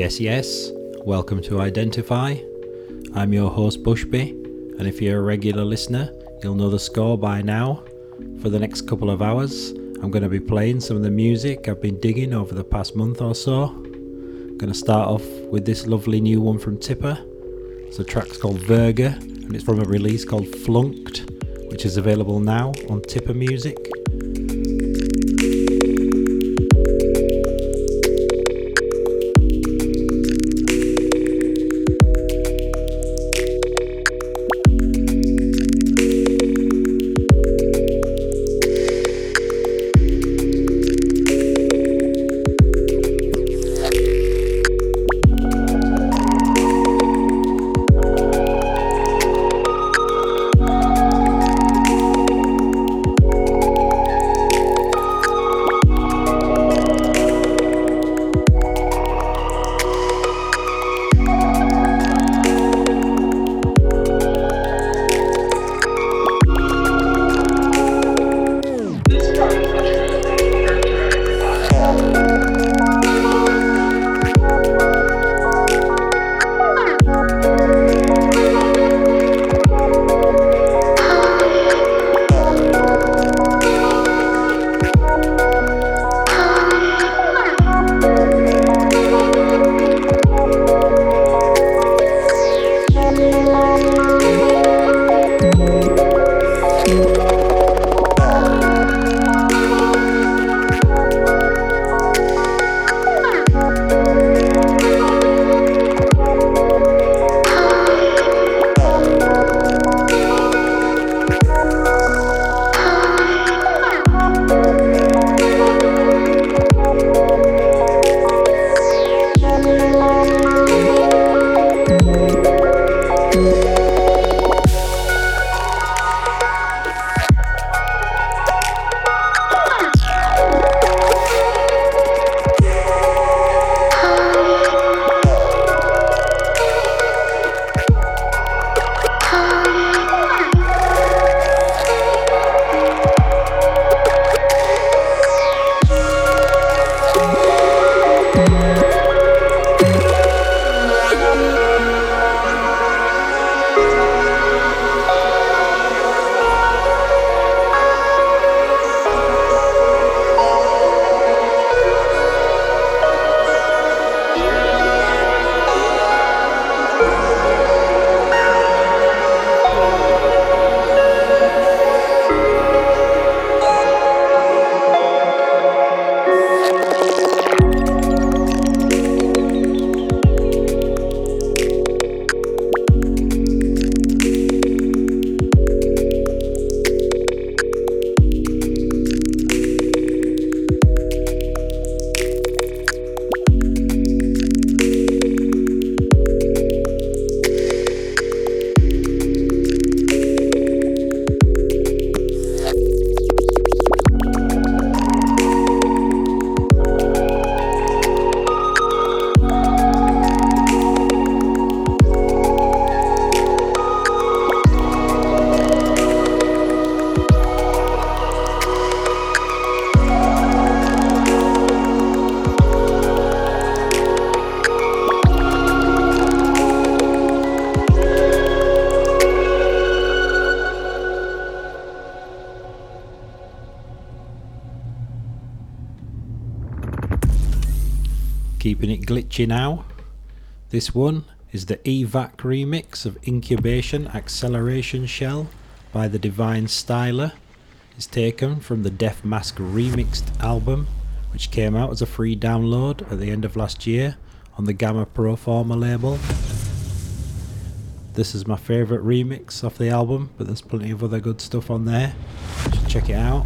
Yes, yes. Welcome to Identify. I'm your host Bushby, and if you're a regular listener, you'll know the score by now. For the next couple of hours, I'm going to be playing some of the music I've been digging over the past month or so. I'm going to start off with this lovely new one from Tipper. The track's called Verga, and it's from a release called Flunked, which is available now on Tipper Music. Glitchy now. This one is the EVAC remix of Incubation Acceleration Shell by the Divine Styler. It's taken from the Def Mask Remixed album, which came out as a free download at the end of last year on the Gamma Proforma label. This is my favourite remix of the album, but there's plenty of other good stuff on there. check it out.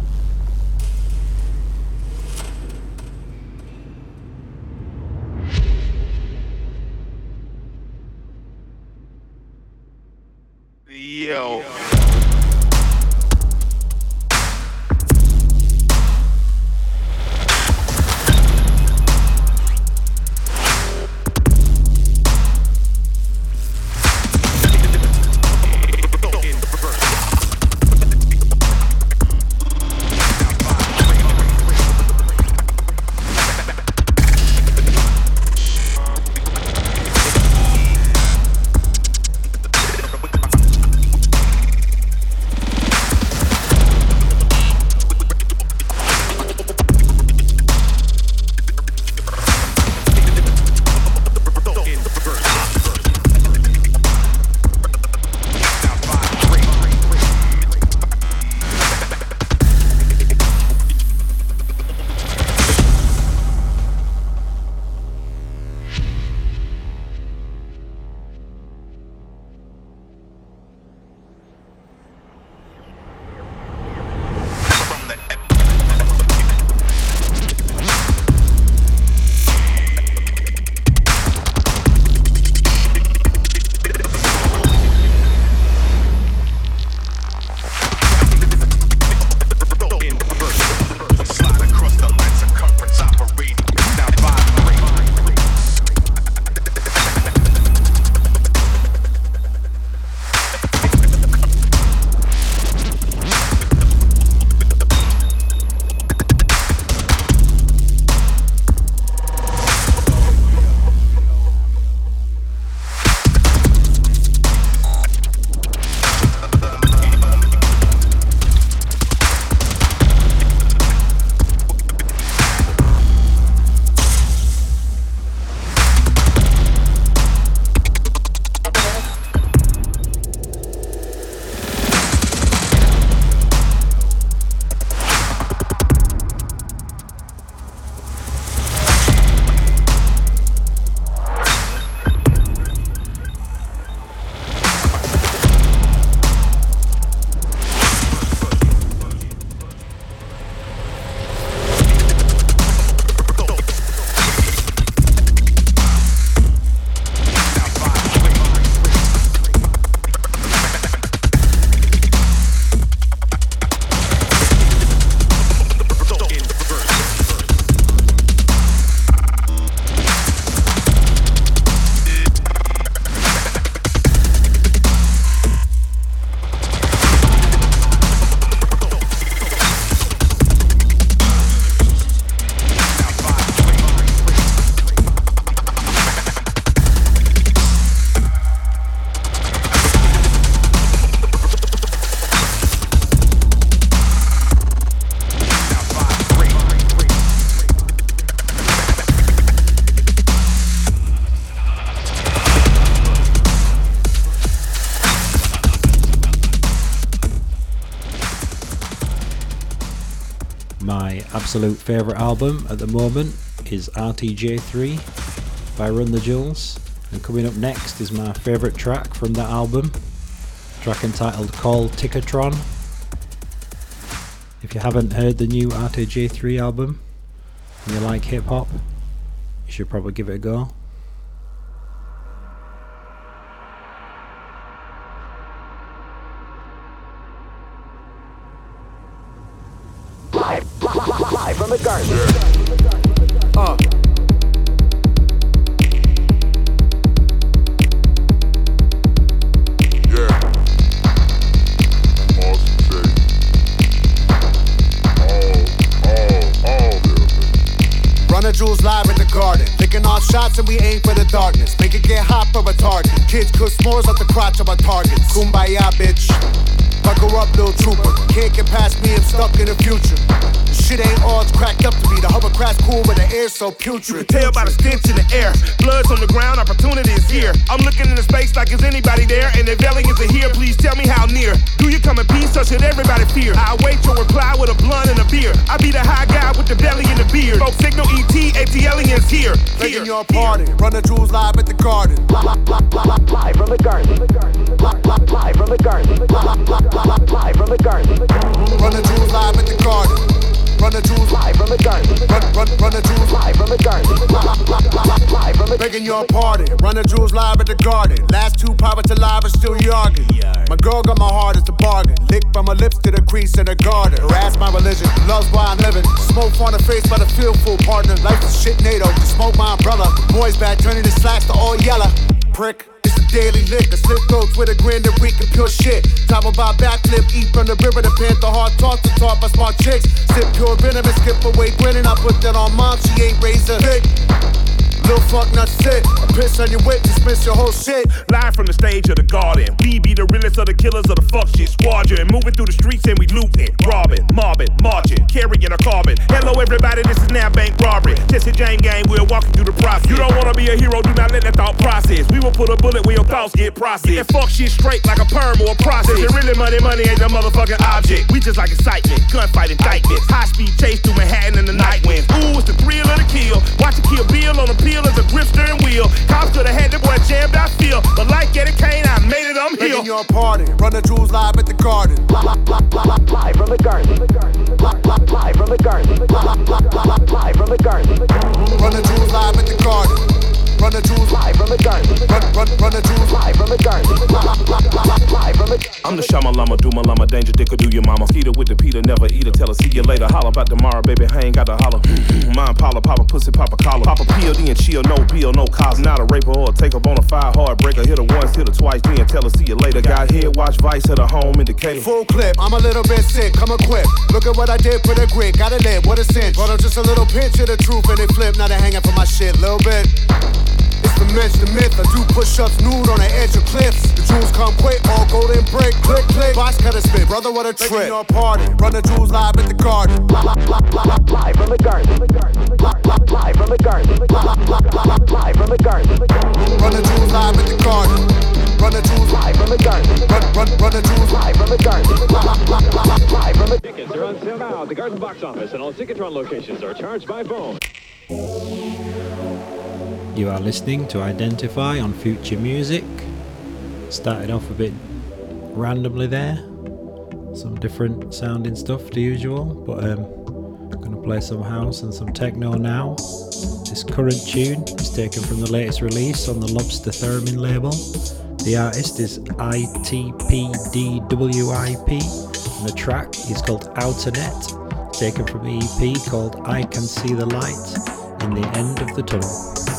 Absolute favourite album at the moment is RTJ3 by Run the Jewels, and coming up next is my favourite track from that album, track entitled Call Ticketron. If you haven't heard the new RTJ3 album and you like hip hop, you should probably give it a go. So putrid. You can tell by the stench in the air. Blood's on the ground, opportunity is here. I'm looking in the space like is anybody there? And if aliens are here, please tell me how near. Do you come in peace or should everybody fear? I wait your reply with a blunt and a beer. I be the high guy with the belly and the beard. Folks signal ET, AT aliens here. Making your party. Run the jewels live at the garden. Live from the garden. Live from the garden. Live from the garden. Run the jewels live at the garden. Run the jewels live from the garden. Run, run, the jewels live from the garden. Live from the Making your party. Run the jewels live at the garden. Last two pirates alive are still yogging. My girl got my heart as a bargain. Lick from my lips to the crease in the garden. Harass my religion. Love's why I'm living. Smoke on the face by the fearful partner. Life is shit NATO. Smoke my umbrella. Boys back turning the slacks to all yellow. Prick daily liquor. Slip throats with a grin and reeking pure shit. Top about backflip, eat from the river, the panther hard talk to talk by smart chicks. Sip pure venom and skip away grinning. I put that on mom, she ain't razor thick. Little fuck not sick. I piss on your whip, dismiss your whole shit. Live from the stage of the garden. We be the realest of the killers of the fuck shit squadron. Moving through the streets and we looting, robbing, mobbing, marching, carrying a carbon. Hello everybody, this is now bank robbery. Jesse James gang, we're walking through the process. You don't wanna be a hero, do not let that thought process. We will put a bullet where your thoughts get processed. Get that fuck shit straight like a perm or a process. It really money, money ain't the motherfucking object. We just like excitement, gunfight indictments. High speed chase through Manhattan in the night winds. Ooh, it's the thrill of the kill. Watch it kill Bill on the pill wheel as a grip steering wheel. Cops could have had the boy jammed, I feel. But like Eddie Kane, I made it, I'm here. your party. Run the jewels live at the garden. Live from the garden. Live from the garden. Live from the garden. Run the jewels live at the garden. Run the jewels live from the garden. Run, run, run the jewels live from the garden. Live from the. I'm the Shama Lama, do my Lama, danger dicker, do your mama. Skeeter with the Peter, never eat it, tell her see you later. Holla about tomorrow, baby, I ain't got to holler. Mine, Paula, Papa, pussy, Papa, collar. Papa, POD and chill, no bill, no cause. Not a raper or a take up on a fire heartbreaker. Hit her once, hit her twice, then tell her see you later. Got head, watch Vice, hit a home indicator. Full clip, I'm a little bit sick, come equipped. Look at what I did, put a grit, gotta live, what a cinch. Brought up just a little pinch of the truth and it flip, now they hanging for my shit, little bit. It's the mention the myth. I do push ups nude on the edge of cliffs. The jewels come quick, all golden break. Click, click. Box cutter spit. Brother, what a trip. your party. Run the jewels live at the garden. Live from the garden. Live from the garden. Live from the garden. Run the jewels live at the garden. Run the jewels live from the garden. Run, run, run the jewels live from the garden. Live from the. Tickets are on sale now at the Garden Box Office, and all Ticketron locations are charged by phone. You are listening to Identify on Future Music. Started off a bit randomly there, some different sounding stuff to usual, but um, I'm gonna play some house and some techno now. This current tune is taken from the latest release on the Lobster Theremin label. The artist is ITPDWIP, and the track is called Outer Net, taken from the EP called I Can See the Light in the End of the Tunnel.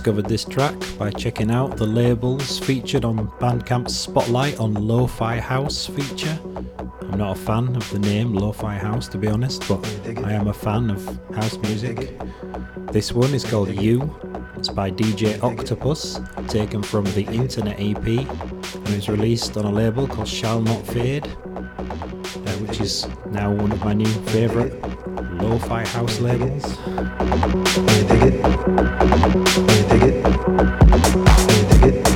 Discovered this track by checking out the labels featured on Bandcamp's Spotlight on Lo-Fi House feature. I'm not a fan of the name Lo-Fi House to be honest, but I am a fan of house music. This one is called You. It's by DJ Octopus, taken from the Internet EP, and it was released on a label called Shall Not Fade, uh, which is now one of my new favourite lo-fi house labels. This is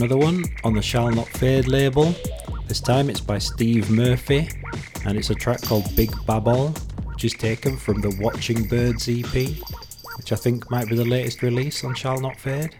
another one on the Shall Not Fade label. This time it's by Steve Murphy and it's a track called Big Babble, which is taken from the Watching Birds EP, which I think might be the latest release on Shall Not Fade.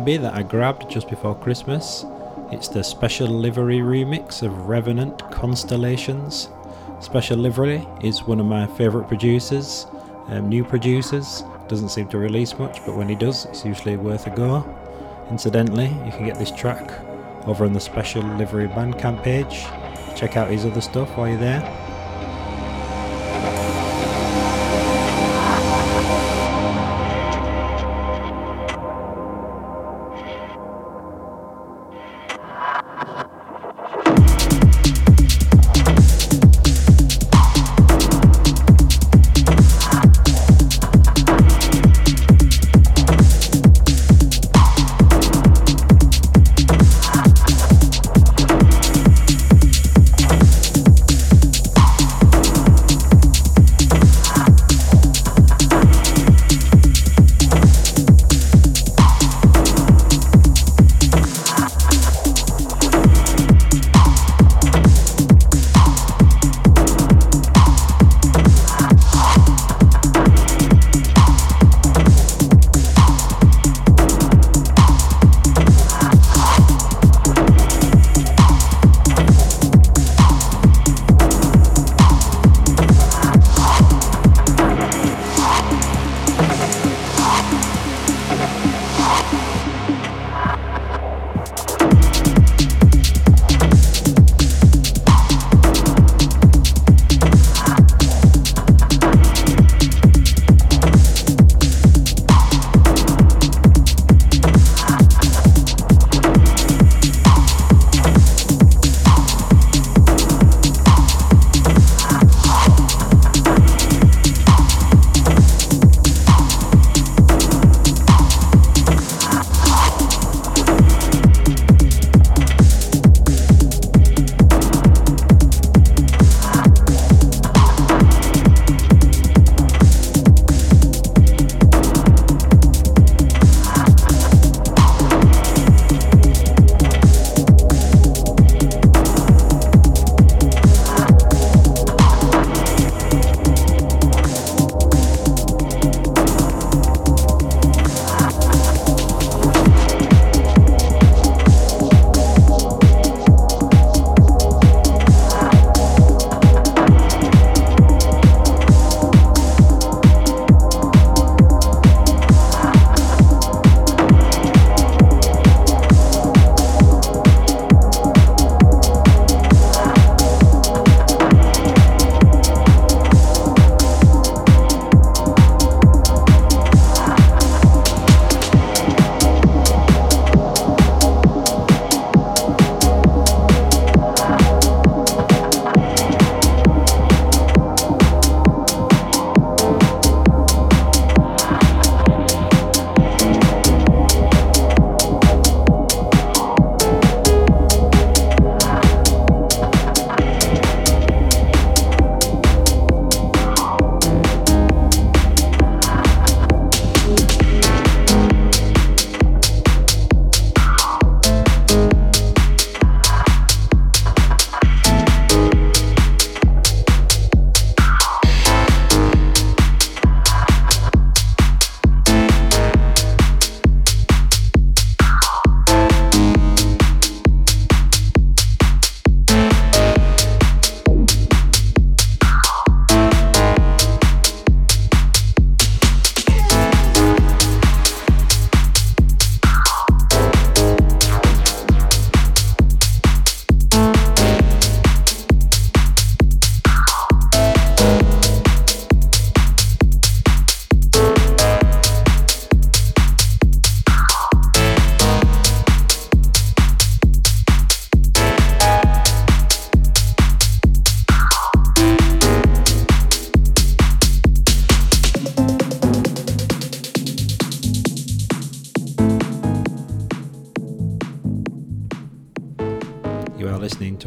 Freebie that I grabbed just before Christmas. It's the Special Livery remix of Revenant Constellations. Special Livery is one of my favourite producers, um, new producers. Doesn't seem to release much, but when he does, it's usually worth a go. Incidentally, you can get this track over on the Special Livery Bandcamp page. Check out his other stuff while you're there.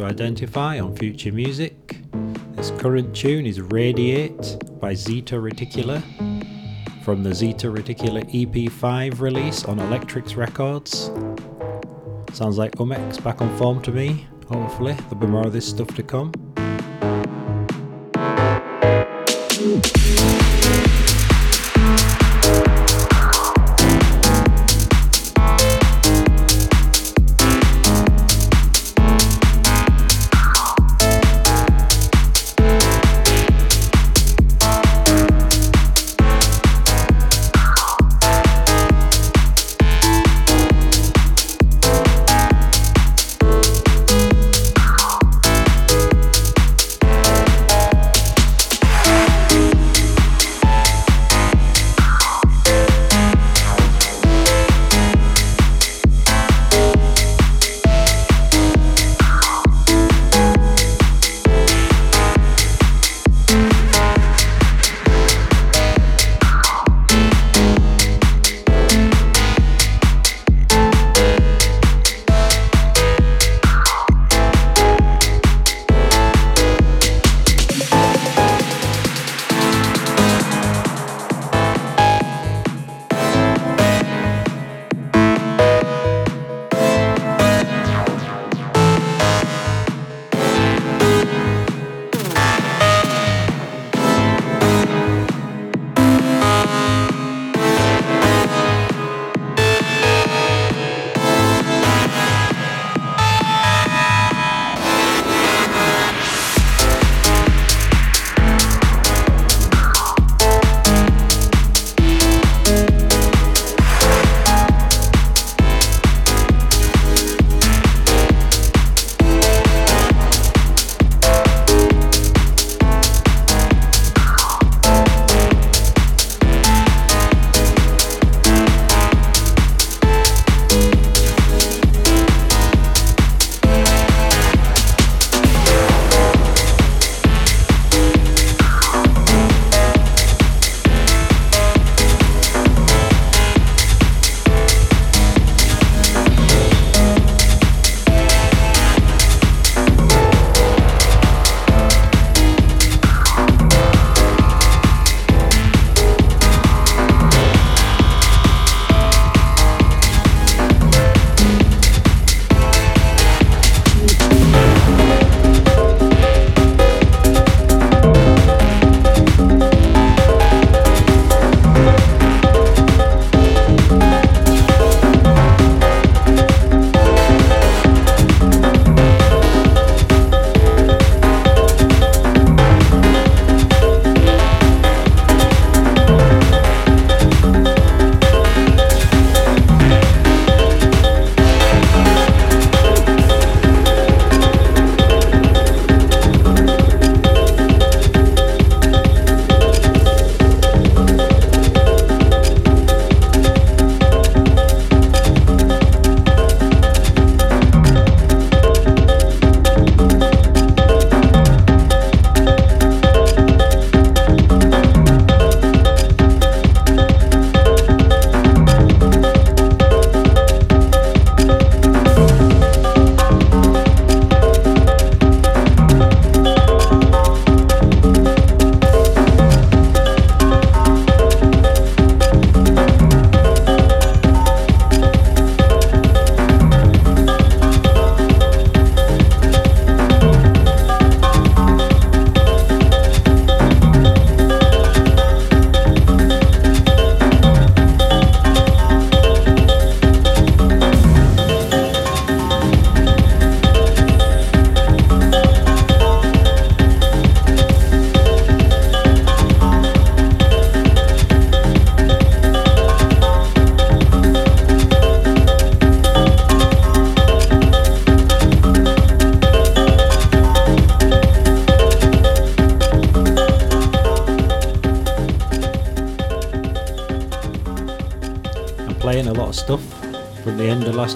Identify on Future Music. This current tune is Radiate by Zeta Reticula from the Zeta Reticula EP5 release on Electrix Records. Sounds like Umek's back on form to me. Hopefully, there'll be more of this stuff to come.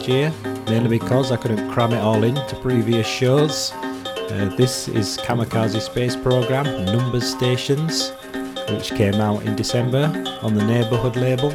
Year, mainly because I couldn't cram it all into previous shows. Uh, this is Kamikaze Space Program Numbers Stations, which came out in December on the Neighbourhood label.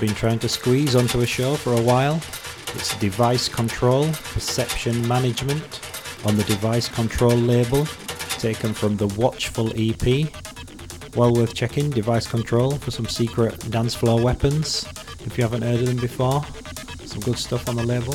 I've been trying to squeeze onto a show for a while. It's Device Control Perception Management on the Device Control label, taken from the Watchful EP. Well worth checking Device Control for some secret dance floor weapons if you haven't heard of them before. Some good stuff on the label.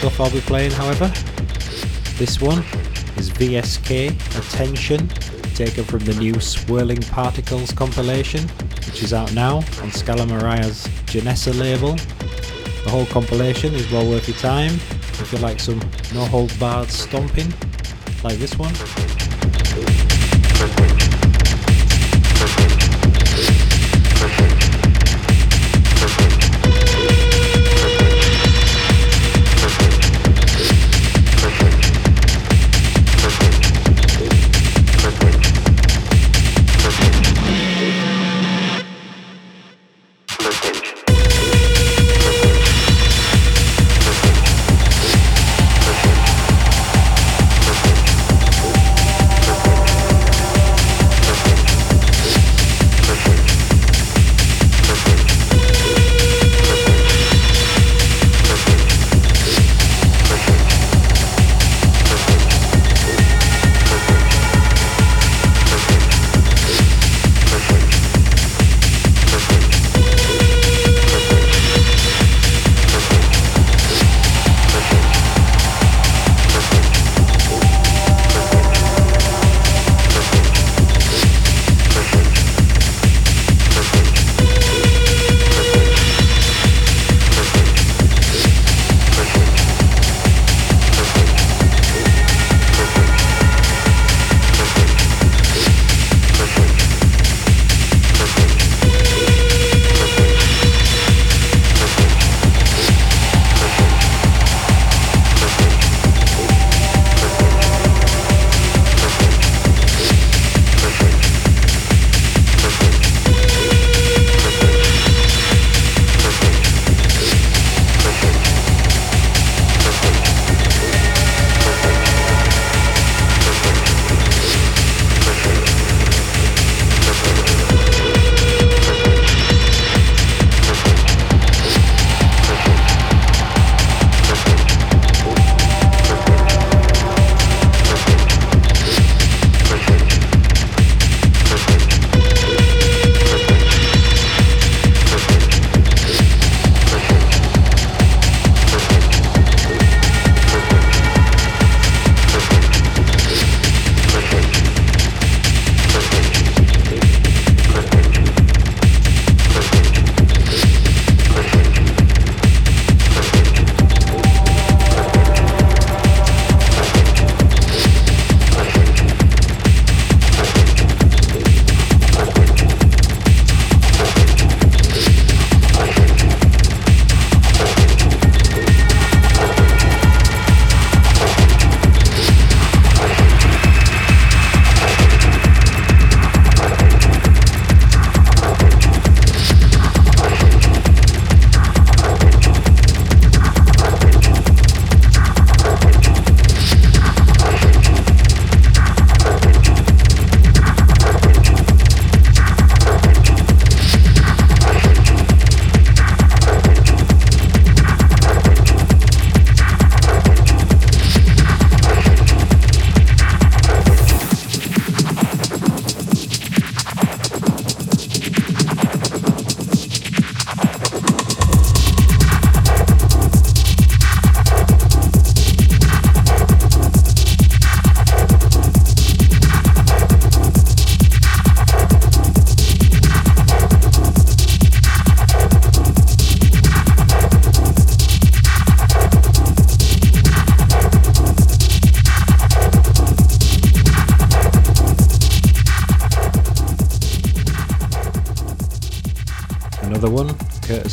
Stuff I'll be playing, however. This one is VSK Attention, taken from the new Swirling Particles compilation, which is out now on Skalameriya's Janessa label. The whole compilation is well worth your time if you like some no hold barred stomping, like this one.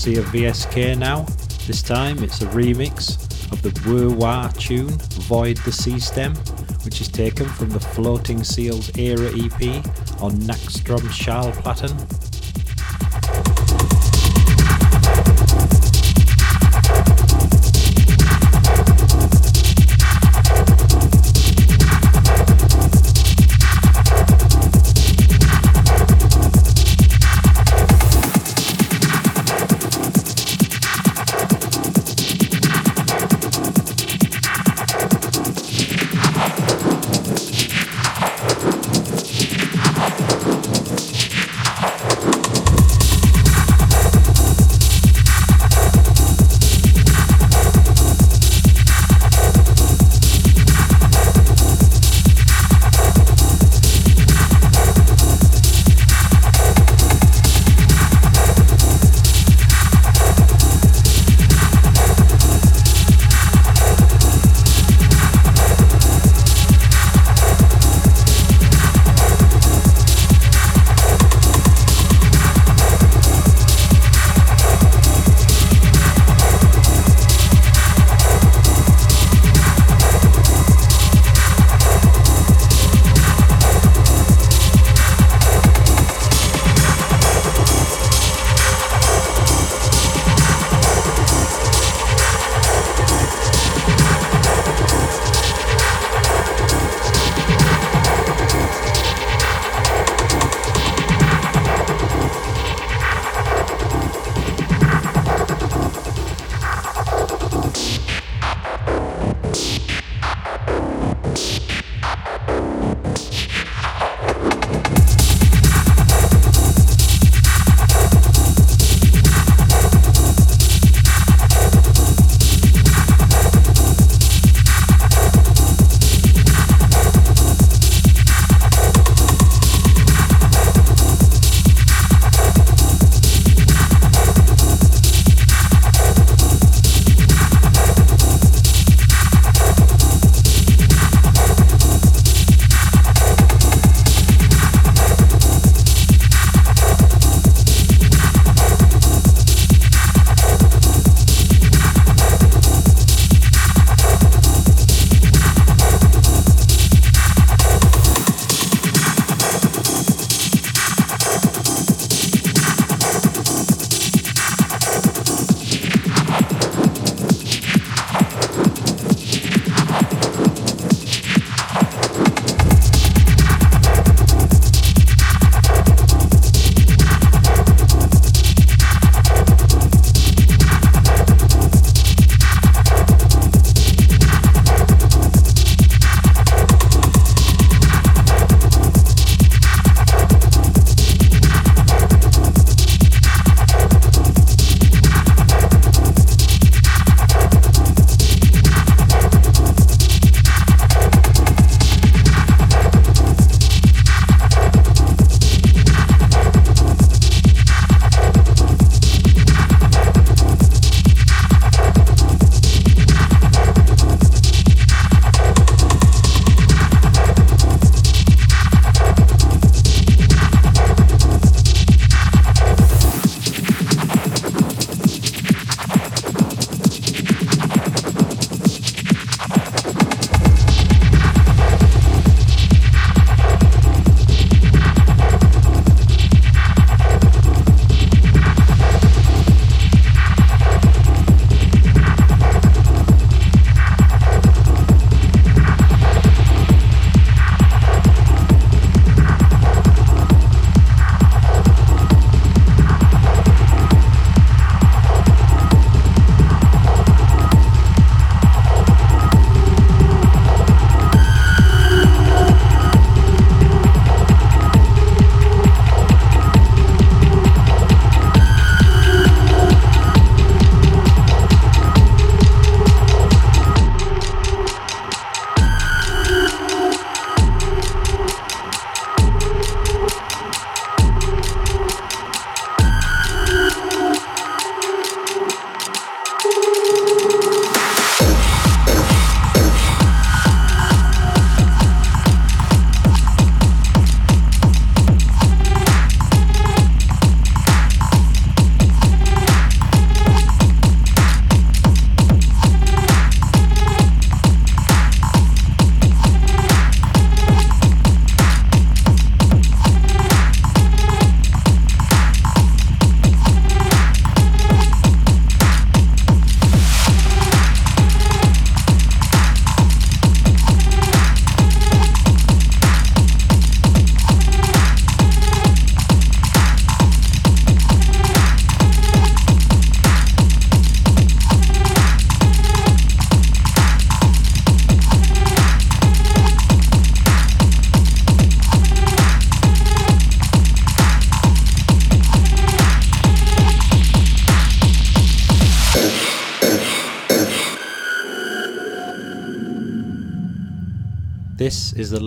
Courtesy of VSK now. This time it's a remix of the Woo Wah tune Void the Sea Stem, which is taken from the Floating Seals era EP on Nachtstrom Schallplatten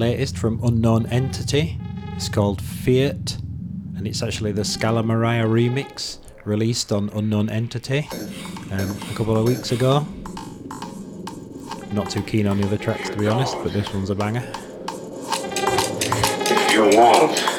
latest from Unknown Entity. It's called Fiat, and it's actually the Skalameriya remix released on Unknown Entity um, a couple of weeks ago. Not too keen on the other tracks to be honest, but this one's a banger. If you want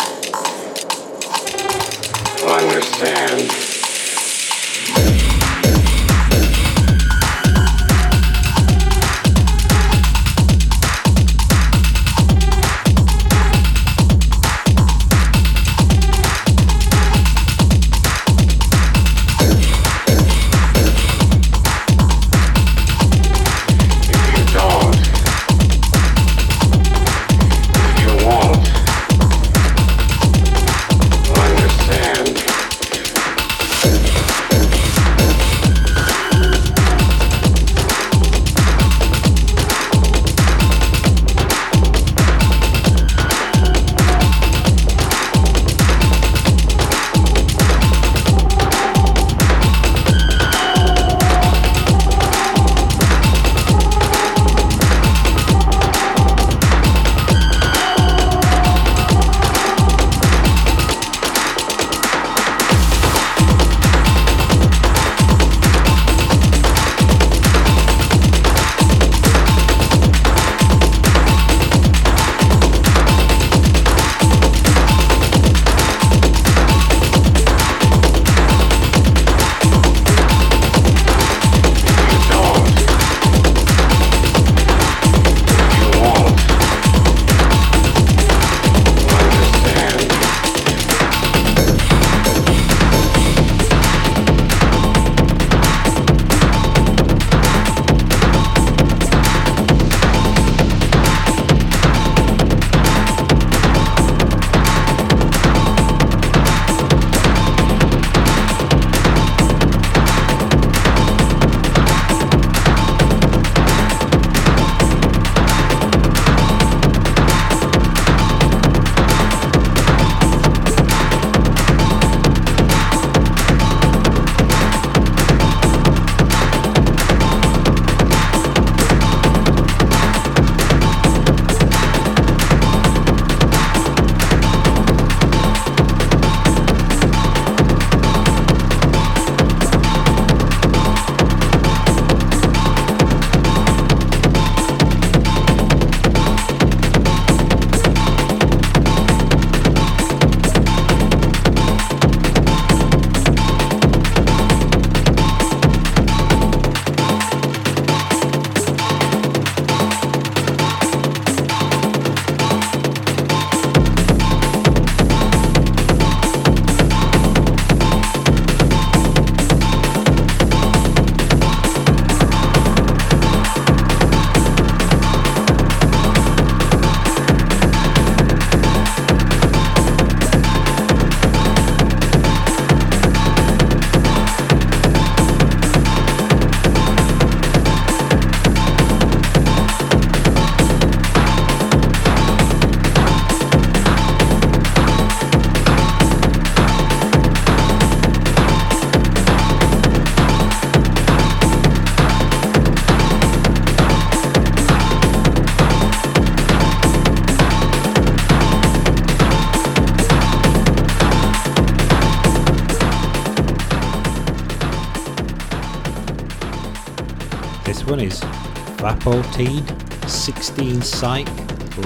Vapoteed 16 Psych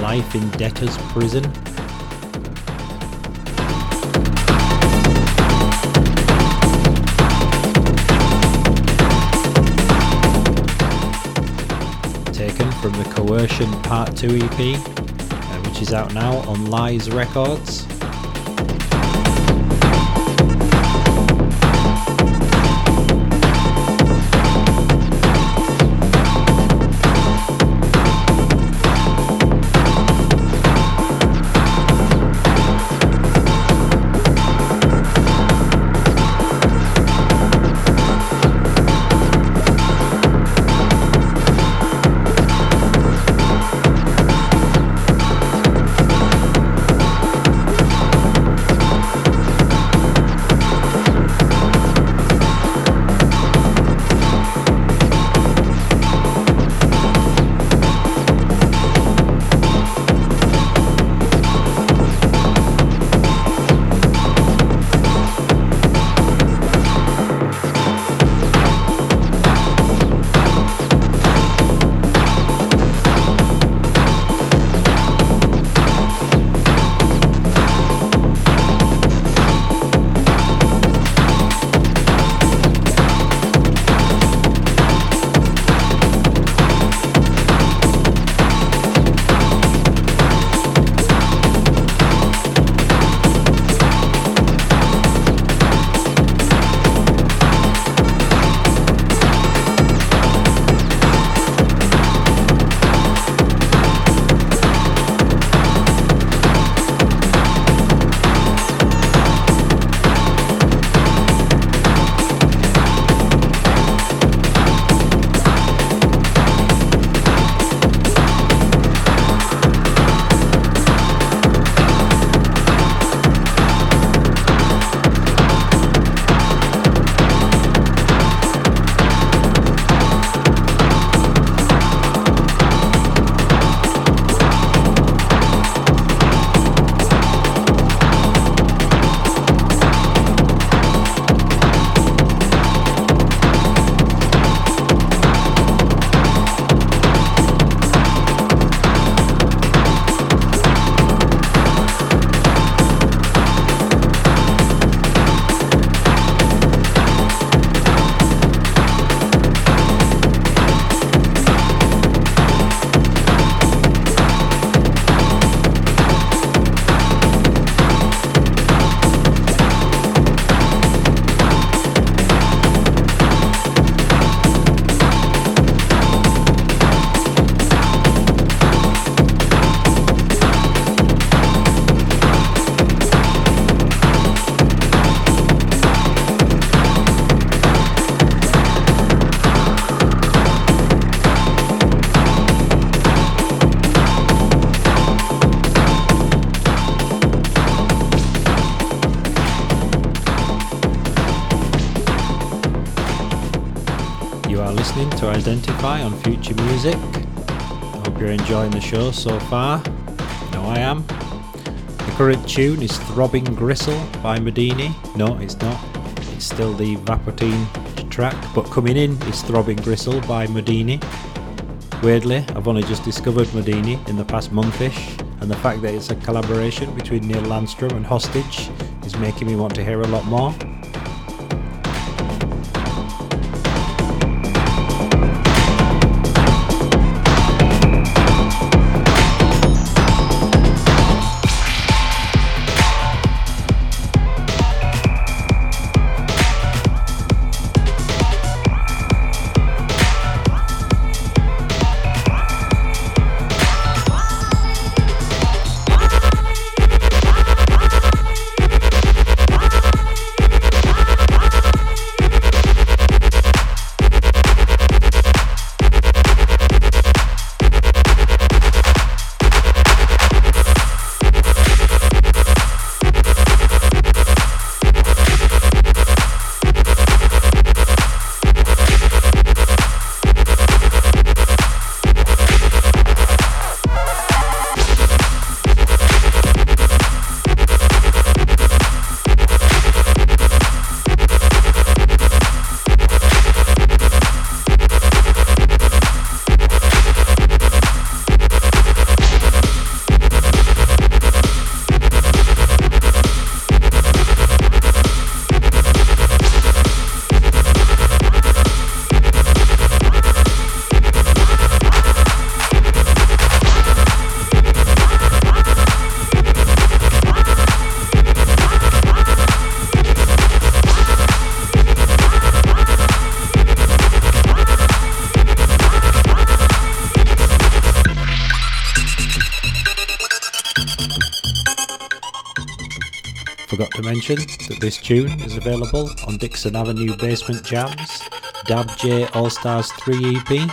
Life in Debtor's Prison. Taken from the Coercion Part 2 EP, uh, which is out now on Lies Records. Identify on Future Music. I hope you're enjoying the show so far. No, I am. The current tune is Throbbing Gristle by Medini. No, it's not. It's still the Vapotine track, but coming in is Throbbing Gristle by Medini. Weirdly, I've only just discovered Medini in the past monthish, and the fact that it's a collaboration between Neil Landstrumm and Hostage is making me want to hear a lot more. Tune is available on Dixon Avenue Basement Jams, Dab J All Stars 3 EP,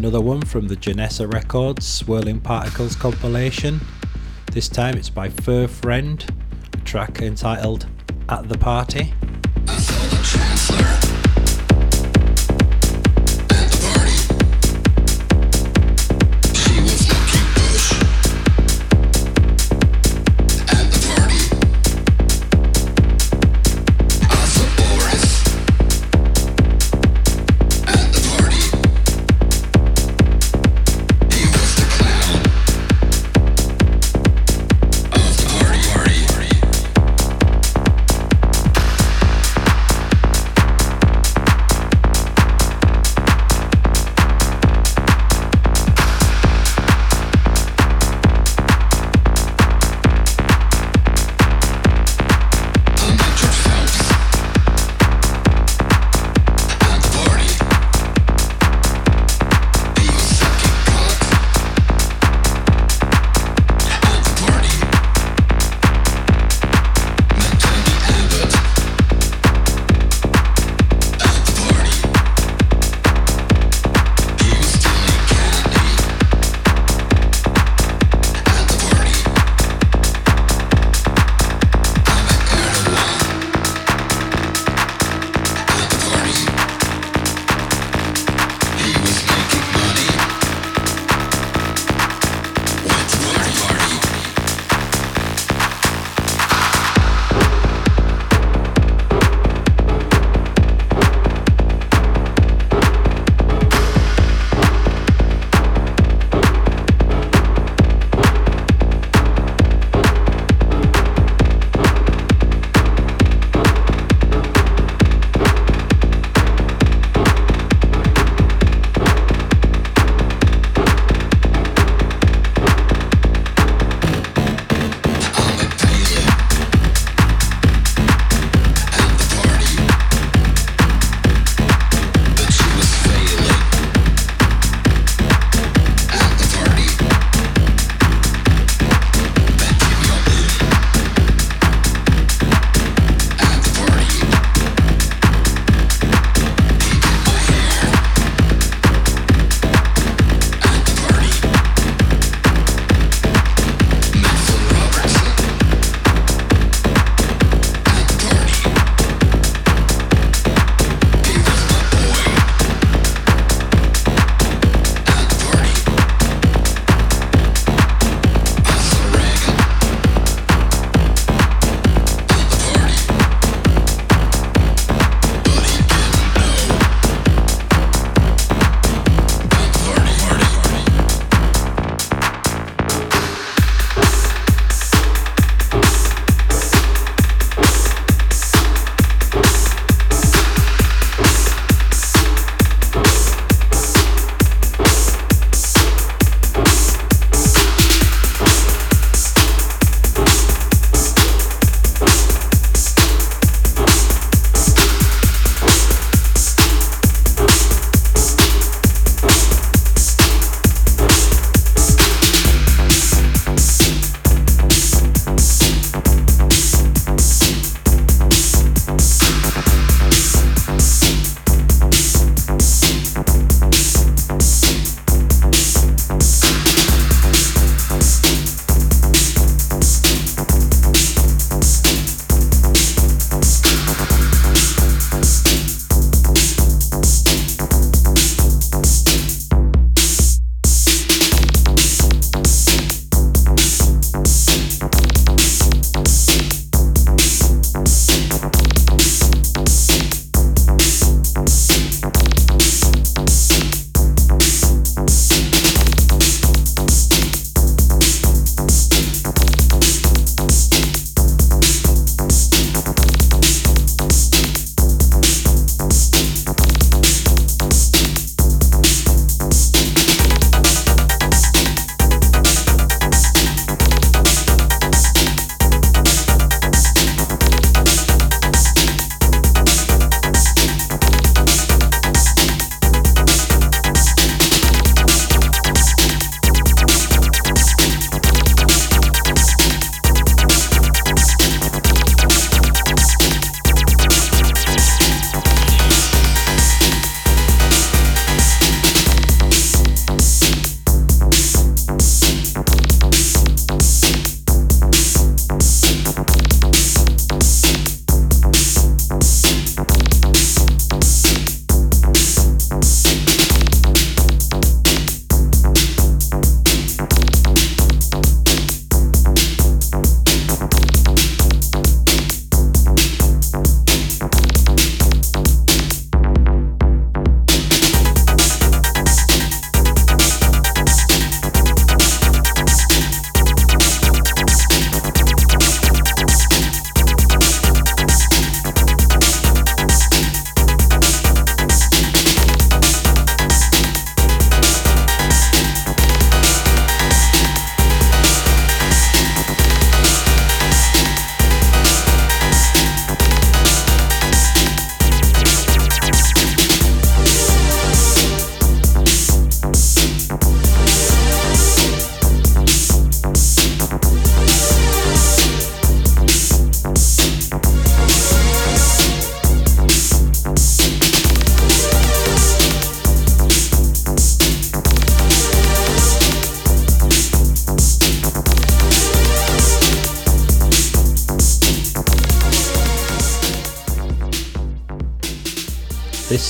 another one from the Janessa Records Swirling Particles compilation. This time it's by Fur Friend, a track entitled At the Party.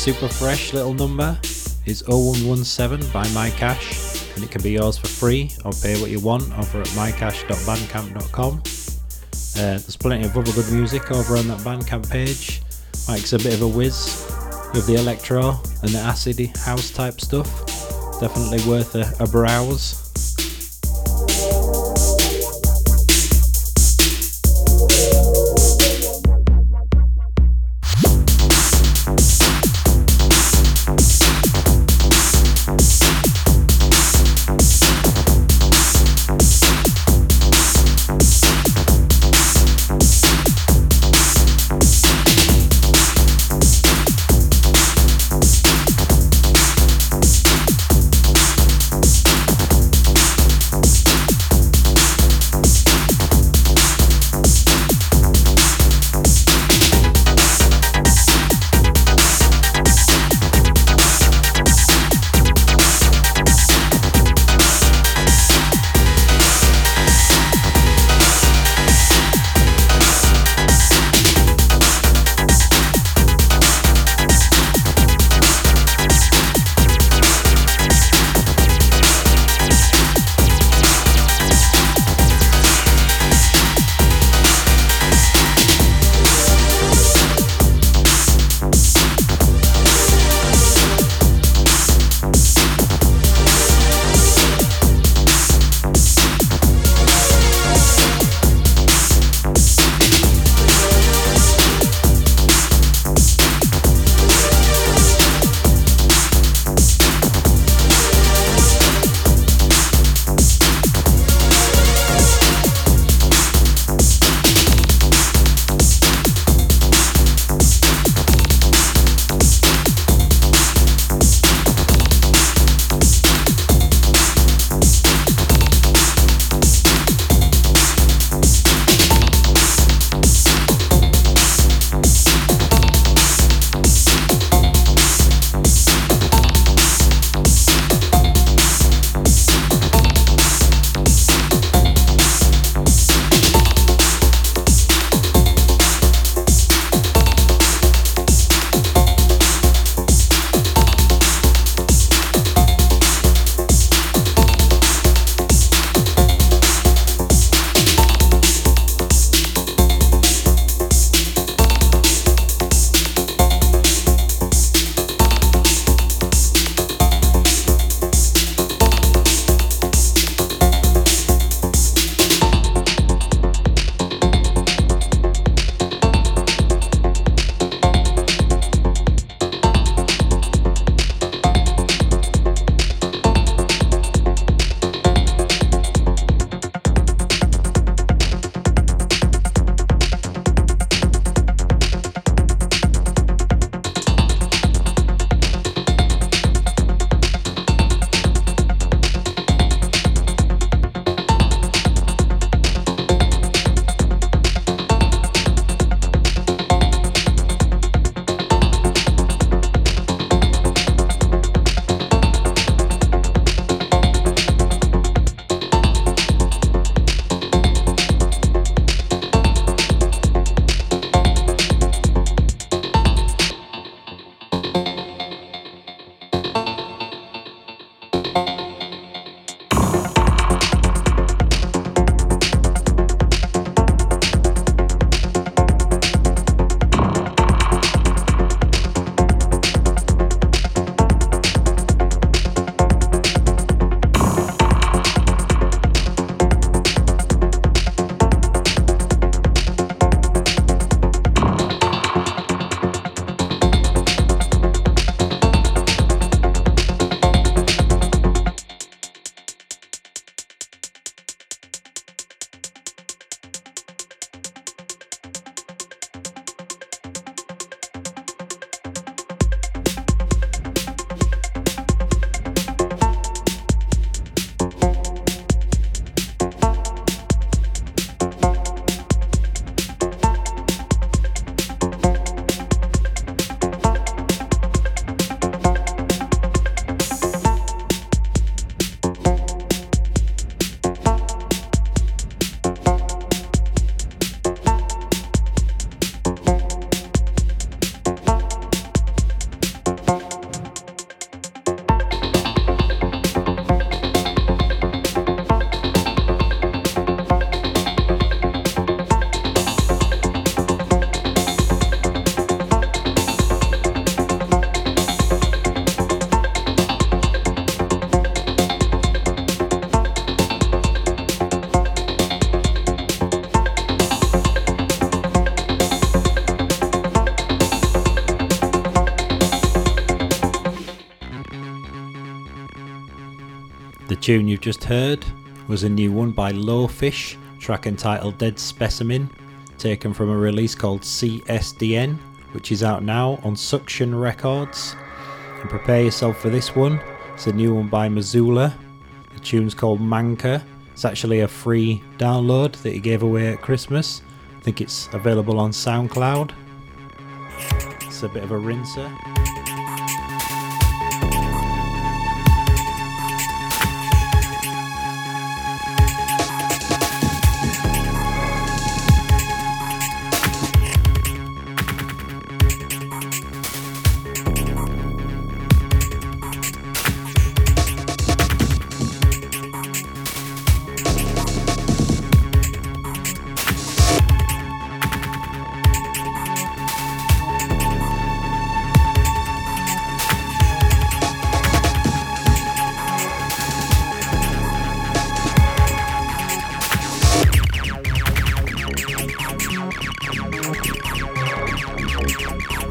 Super fresh little number is 0117 by MyCash, and it can be yours for free or pay what you want over at mycash.bandcamp.com. Uh, there's plenty of other good music over on that Bandcamp page. Mike's a bit of a whiz with the electro and the acid house type stuff. Definitely worth a, a browse. Tune you've just heard was a new one by Lowfish, track entitled Dead Specimen, taken from a release called CSDN, which is out now on Suction Records. And prepare yourself for this one. It's a new one by Missoula. The tune's called Manka. It's actually a free download that he gave away at Christmas. I think it's available on SoundCloud. It's a bit of a rinser.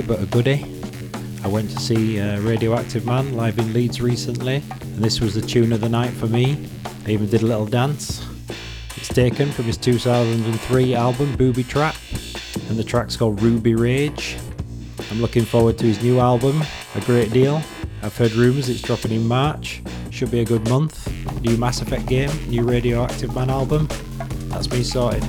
but a goodie. I went to see uh, Radioactive Man live in Leeds recently, and this was the tune of the night for me. I even did a little dance. It's taken from his 2003 album Booby Trap, and the track's called Ruby Rage. I'm looking forward to his new album a great deal. I've heard rumours it's dropping in March. Should be a good month. New Mass Effect game, new Radioactive Man album. That's me sorted.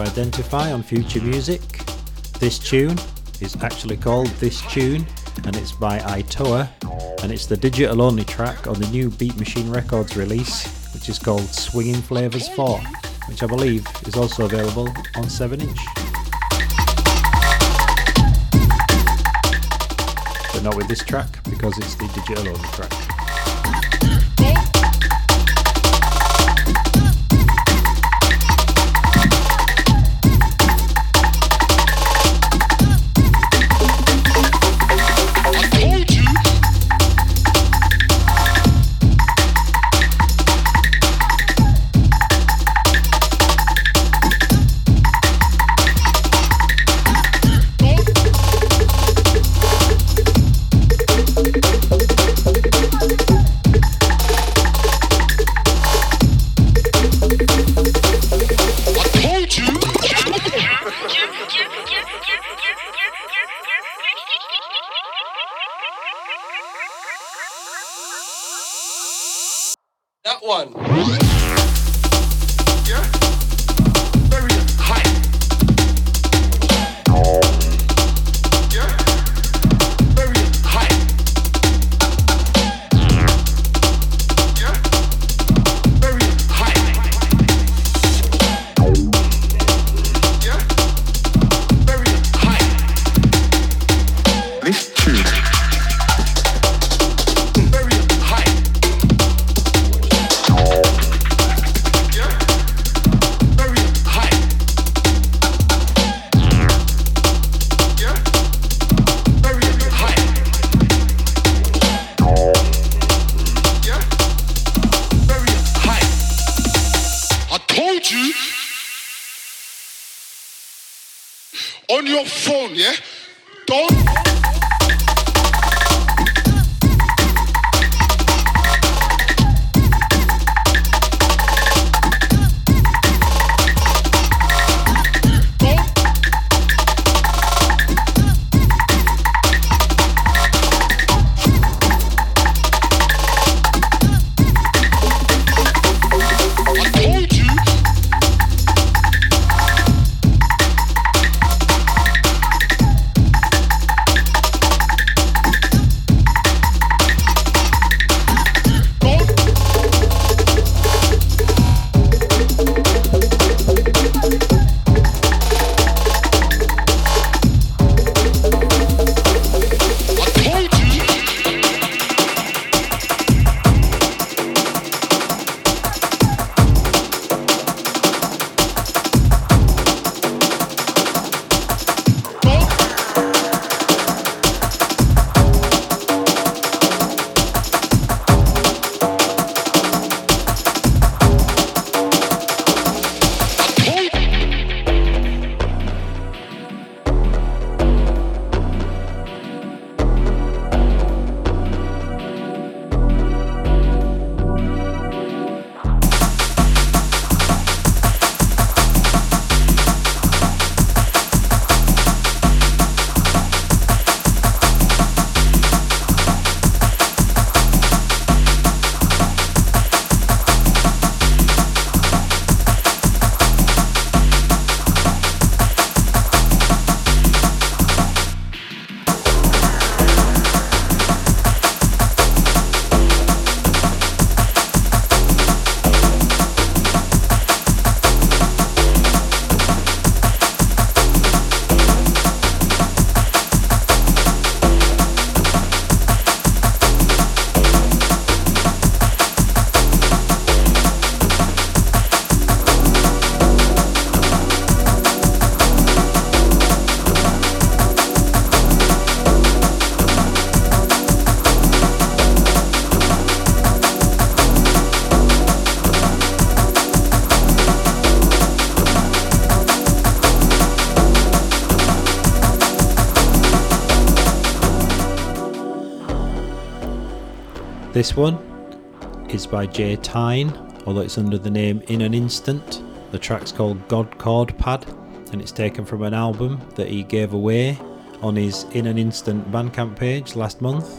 Identify on Future Music. This tune is actually called This Tune and it's by Itoa and it's the digital only track on the new Beat Machine Records release which is called Swinging Flavors 4 which I believe is also available on 7 inch. But not with this track because it's the digital only track. This one is by Jay Tyne, although it's under the name In an Instant. The track's called God Chord Pad, and it's taken from an album that he gave away on his In an Instant Bandcamp page last month.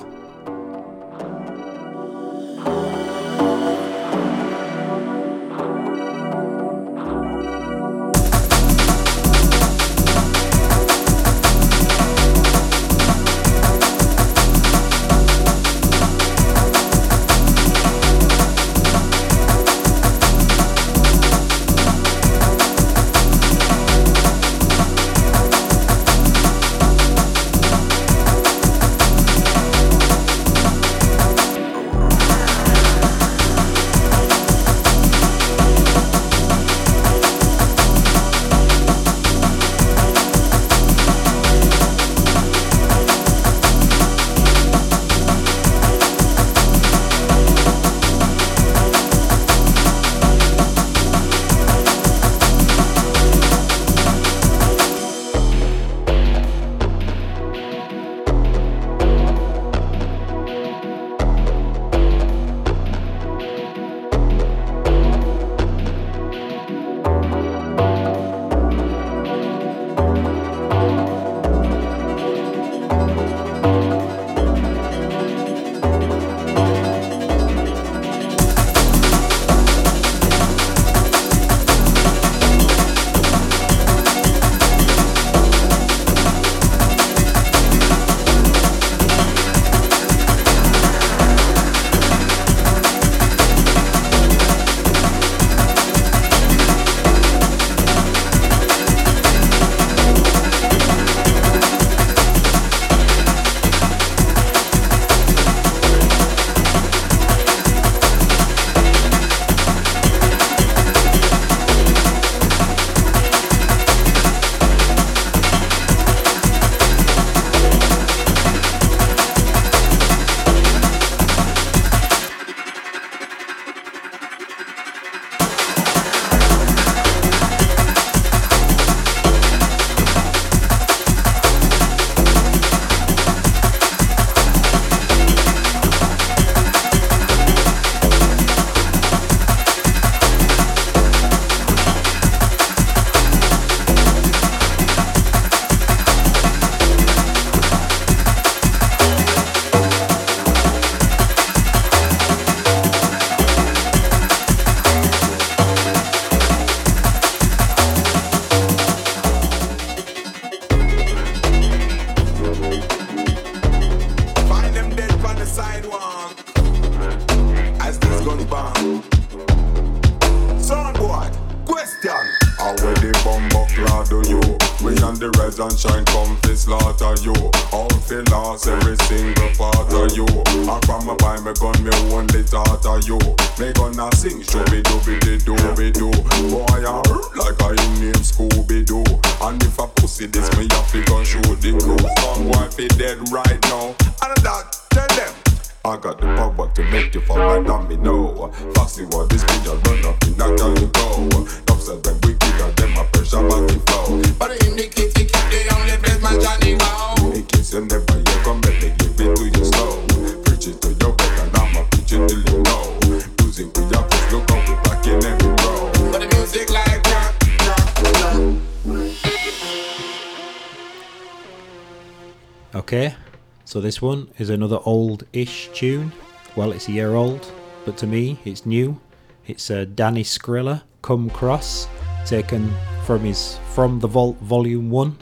is another old-ish tune. Well, it's a year old, but to me, it's new. It's uh, Danny Scrilla, "Come Cross," taken from his "From the Vault" Volume One,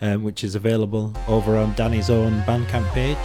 um, which is available over on Danny's own Bandcamp page.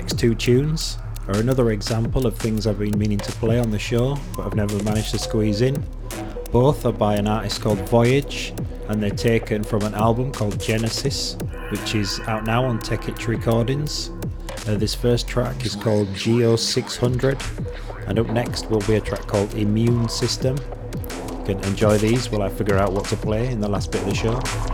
next two tunes are another example of things I've been meaning to play on the show but I've never managed to squeeze in. Both are by an artist called Voyage and they're taken from an album called Genesis, which is out now on Tech Itch Recordings. Uh, this first track is called Geo600, and up next will be a track called Immune System. You can enjoy these while I figure out what to play in the last bit of the show.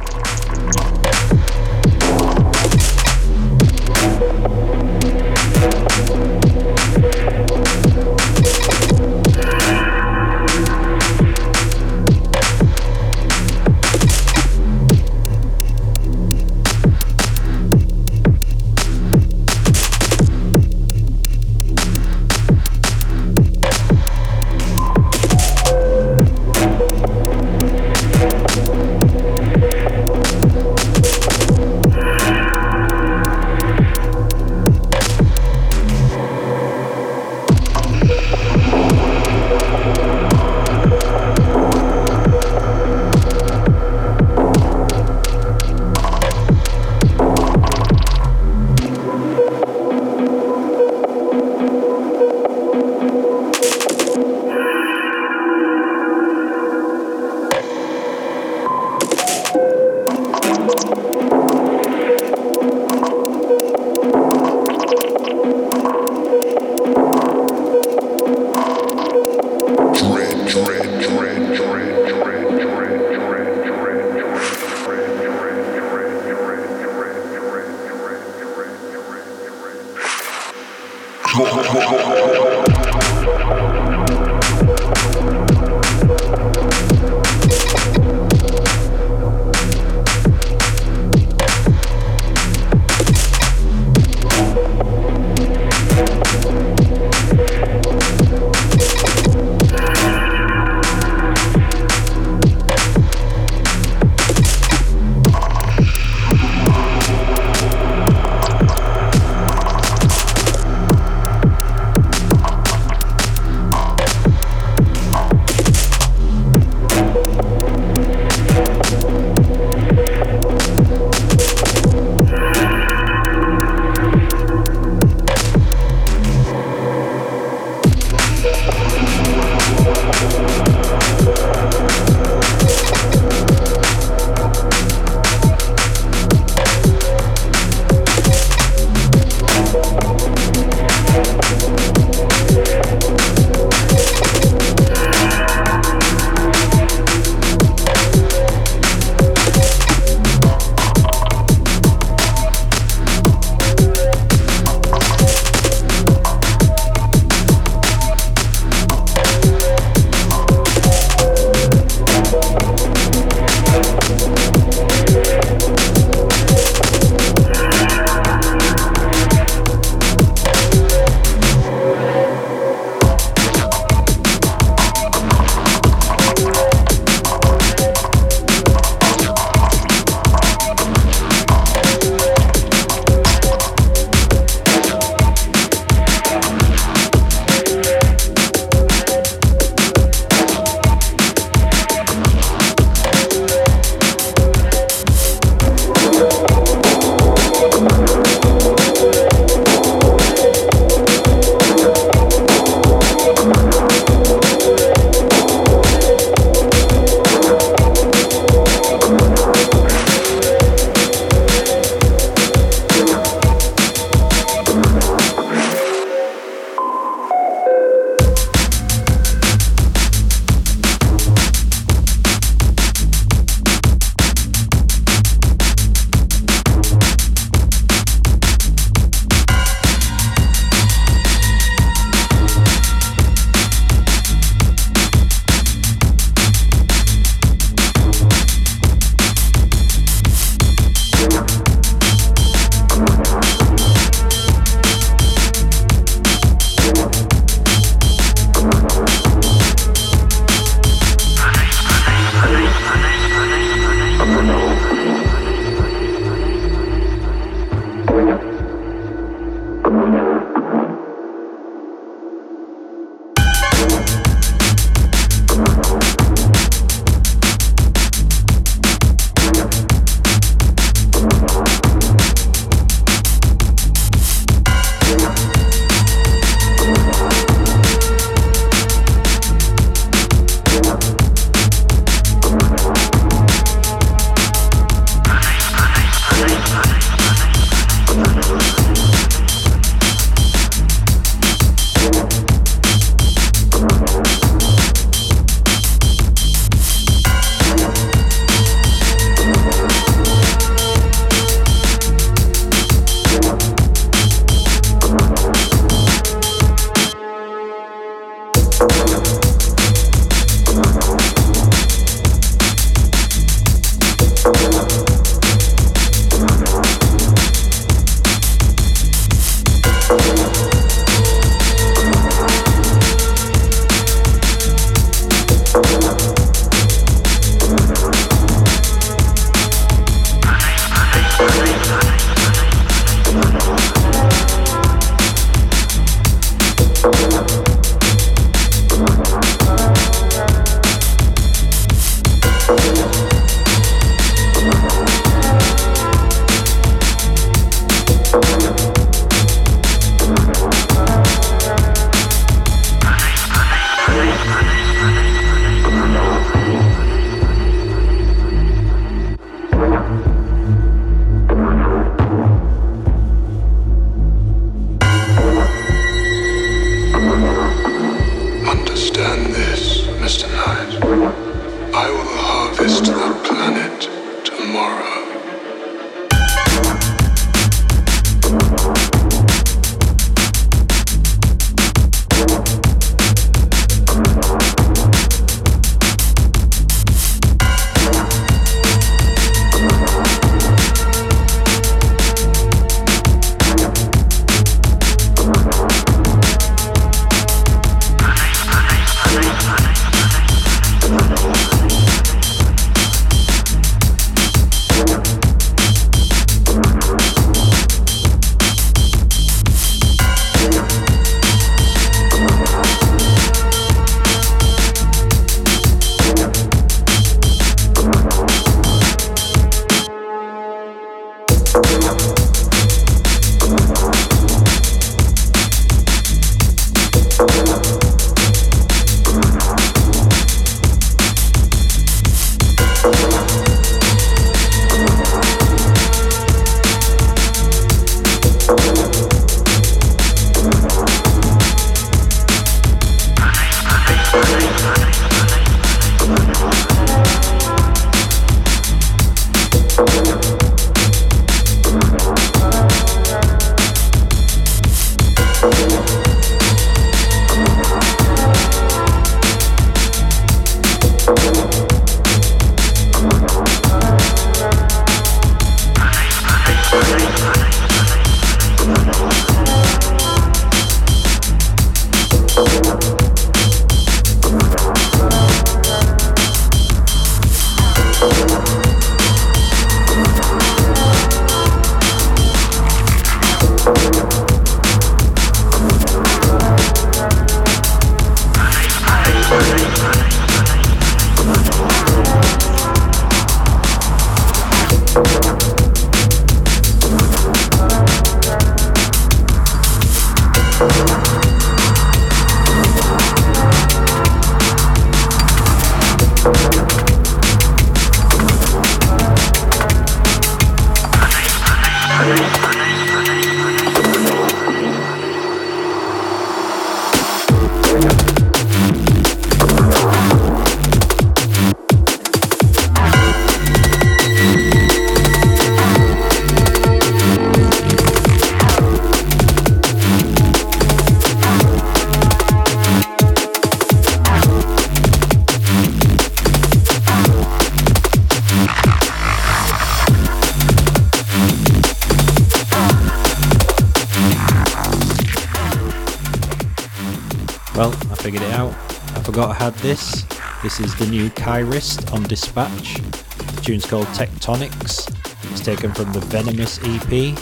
Kyrist on Dispatch. The tune's called Tectonics. It's taken from the Venomous EP.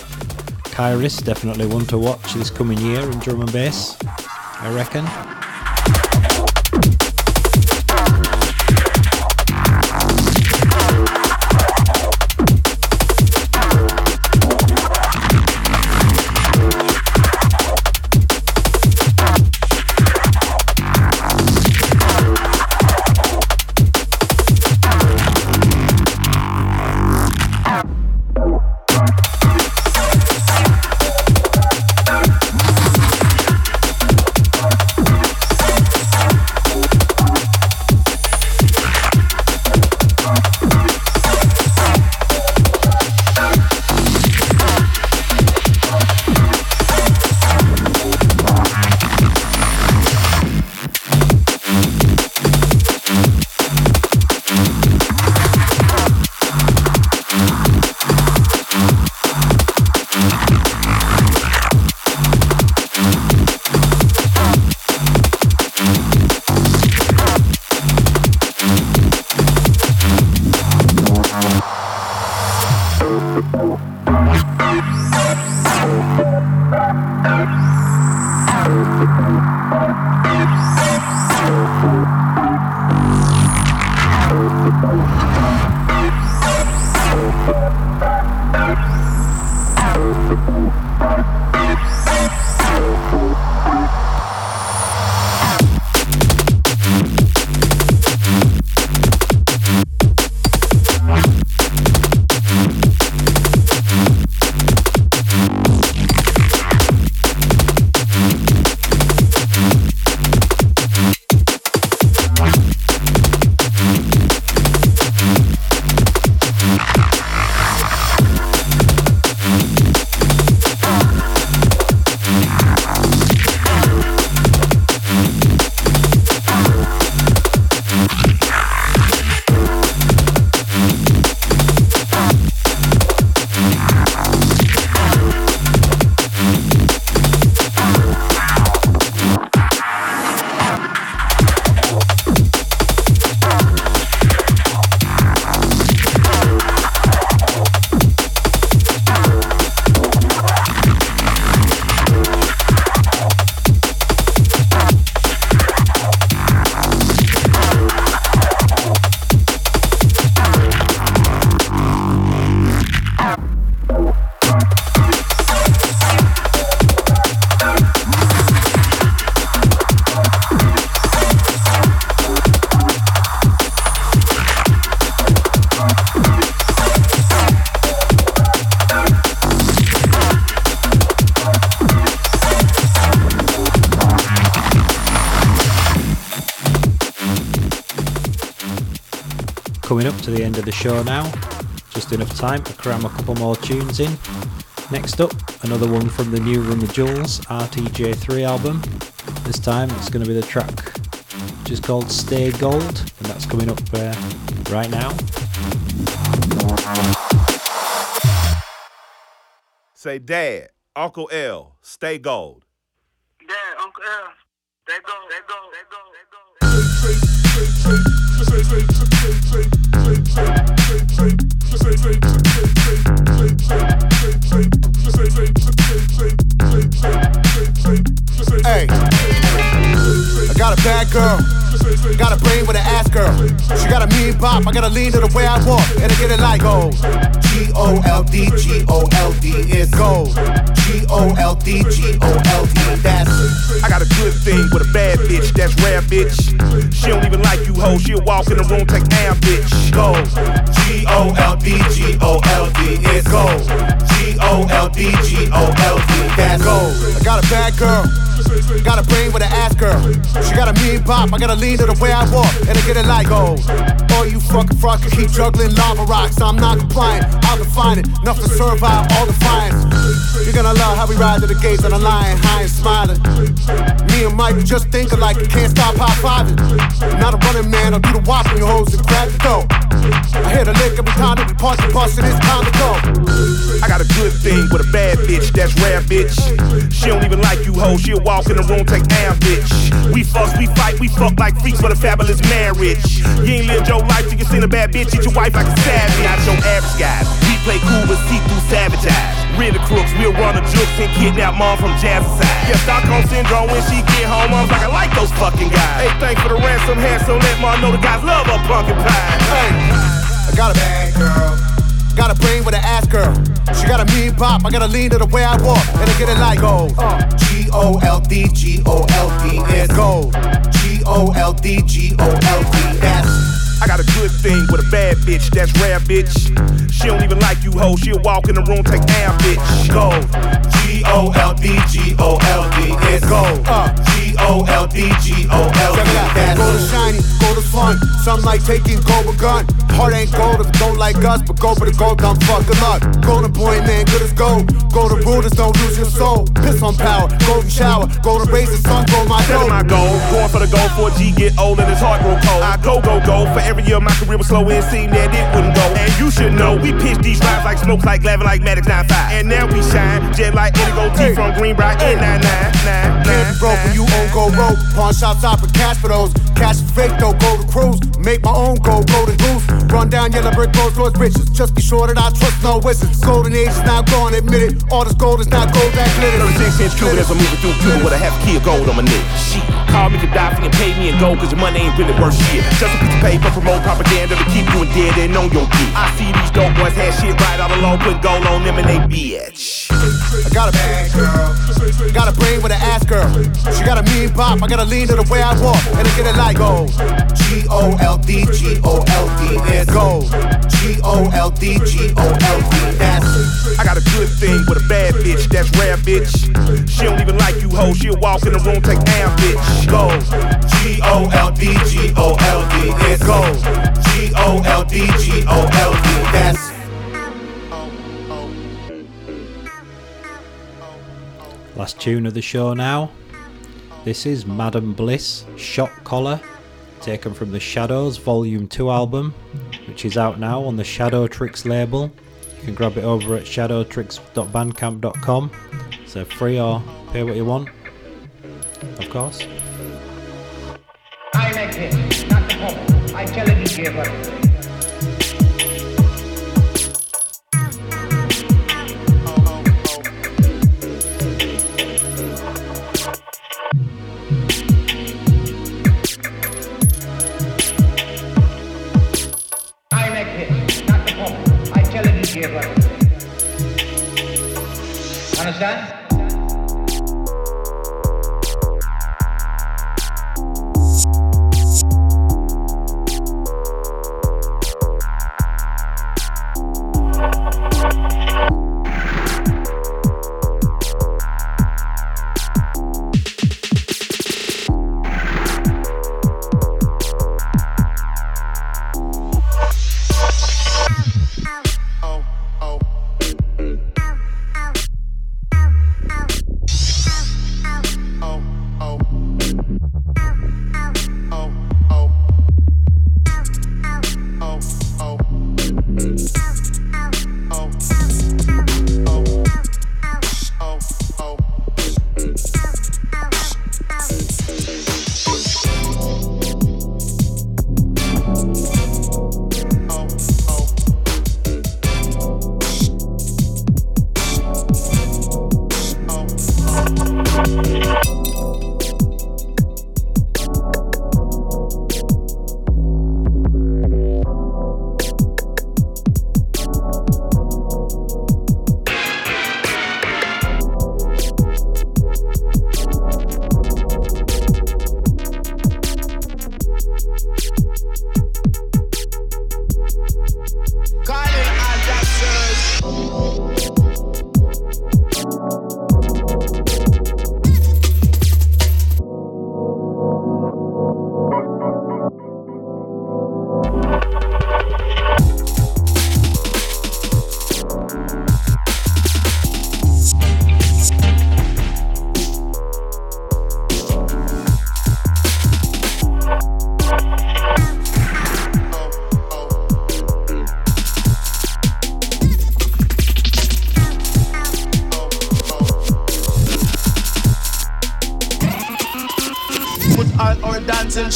Kyrist, definitely one to watch this coming year in drum and bass, I reckon. Show now. Just enough time to cram a couple more tunes in. Next up, another one from the new Run the Jewels RTJ3 album. This time it's going to be the track which is called Stay Gold, and that's coming up uh, right now. Say, Dad, Uncle L, stay gold. Gotta lean to the way I walk and I get it like gold. G O L D G O L D is gold. G O L D G O L D. That's I got a good thing with a bad bitch, that's rare, bitch. She don't even like you, ho. She'll walk in the room, take down, bitch. gold. G O L D G O L D is gold. G O L D G O L D. That's gold. I got a bad girl. Got a brain with an ass girl. She got a mean bop. I gotta lean to the way I walk and I get it like gold. All you fucking fuckers keep juggling lava rocks. I'm not compliant. I'll define it. Enough to survive all defiance. You're gonna love how we ride to the gates on the line, high and smiling. Me and Mike just thinking like you can't stop high fiving. Not a running man, I'll do the whop on your hoes and grab the dough. I hear a lick every time that we park the bus and it's time to go. I got a good thing with a bad bitch, that's rare, bitch. She don't even like you, ho. She'll walk in the room, take down, bitch. We fuck, we fight, we fuck like freaks for the fabulous marriage. You ain't lived your life, you can seen a bad bitch, eat your wife like a savage. Not your average guys. Play cool, but see through savage eyes. Real crooks, we'll run the jukes and kidnap mom from Jazz's side. Yeah, Stockholm syndrome when she get home, I was like, I like those fucking guys. Hey, thanks for the ransom, handsome, let mom know the guys love her pumpkin pie. Hey, I got a bad girl. Got a brain with an ass girl. She got a mean pop. I gotta lean to the way I walk and I get it like gold. G O L D G O L D is gold. G O L D G O L D. That's I got a good thing with a bad bitch, that's rare, bitch. She don't even like you, ho. She'll walk in the room, take down, bitch. gold. G O L D G O L D is gold. Uh. G O L D G O L D. That's gold shiny, gold is fun. Some like taking gold with gun. Heart ain't gold if it don't like us, but gold for the gold, dumb fuck. Good luck. Golden boy, man, good as gold. Golden rulers don't lose your soul. Piss on power, golden shower, golden razor, sun, gold my dough. my goal, going for the goal. 4G get old and his heart grow cold. I go, go, go. For every year my career was slow, it seemed that it wouldn't go. And you should know, we pitch these rhymes like smokes, like Glavine, like Maddux 95. And now we shine, jet like Indigo T from Greenbrier in 99. Can't be broke when you own gold rope. Pawn shops offer cash for those. Cash fake though, go to cruise. Make my own gold, golden goose. Run down yellow brick roads towards riches. Just be sure that I trust no wizards. Golden age is now gone, admit it. All this gold is not gold that glitters. 36 inch Cuban as I'm moving through Cuba with a half key of gold on my neck. Shit, call me to Gaddafi and pay me in gold cause your money ain't really worth shit. Just a piece of paper, promote propaganda to keep you in dead and on your dick. I see these dope boys have shit right all along, put gold on them and they bitch. I got a bad girl. Got a brain with an ass girl. She got a mean bop. I gotta lean to the way I walk and I get it like gold. G O L D G O L D is gold. G O L D G O L D. That's I got a good thing with a bad bitch, that's rare, bitch. She don't even like you, ho. She'll walk in the room, take down, bitch. gold. G O L D G O L D is gold. G O L D G O L D. That's Last tune of the show now. This is Madam Bliss Shot Collar, taken from the Shadows Volume 2 album, which is out now on the Shadow Tricks label. You can grab it over at shadowtricks.bandcamp.com. So free or pay what you want, of course. I like it, not the. I tell it Understand?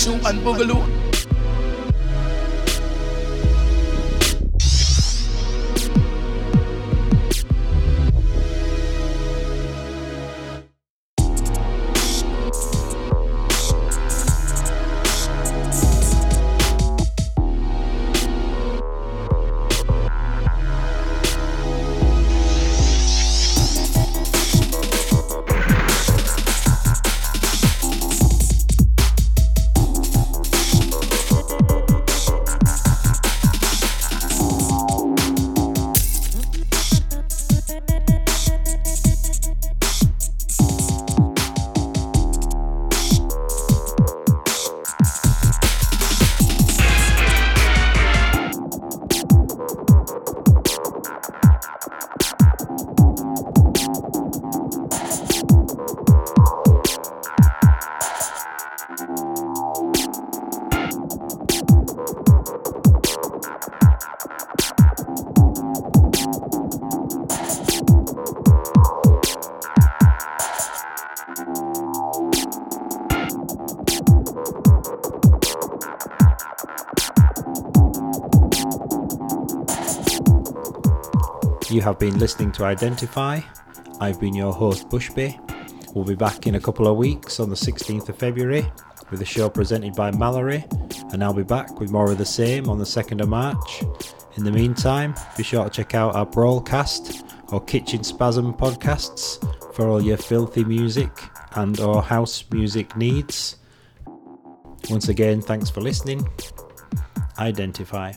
Sukan po galo. You have been listening to Identify. I've been your host, Bushby. We'll be back in a couple of weeks on the 16th of February with a show presented by Mallory, and I'll be back with more of the same on the 2nd of March. In the meantime, be sure to check out our Brawlcast or Kitchen Spasm podcasts for all your filthy music and or house music needs. Once again, thanks for listening. Identify.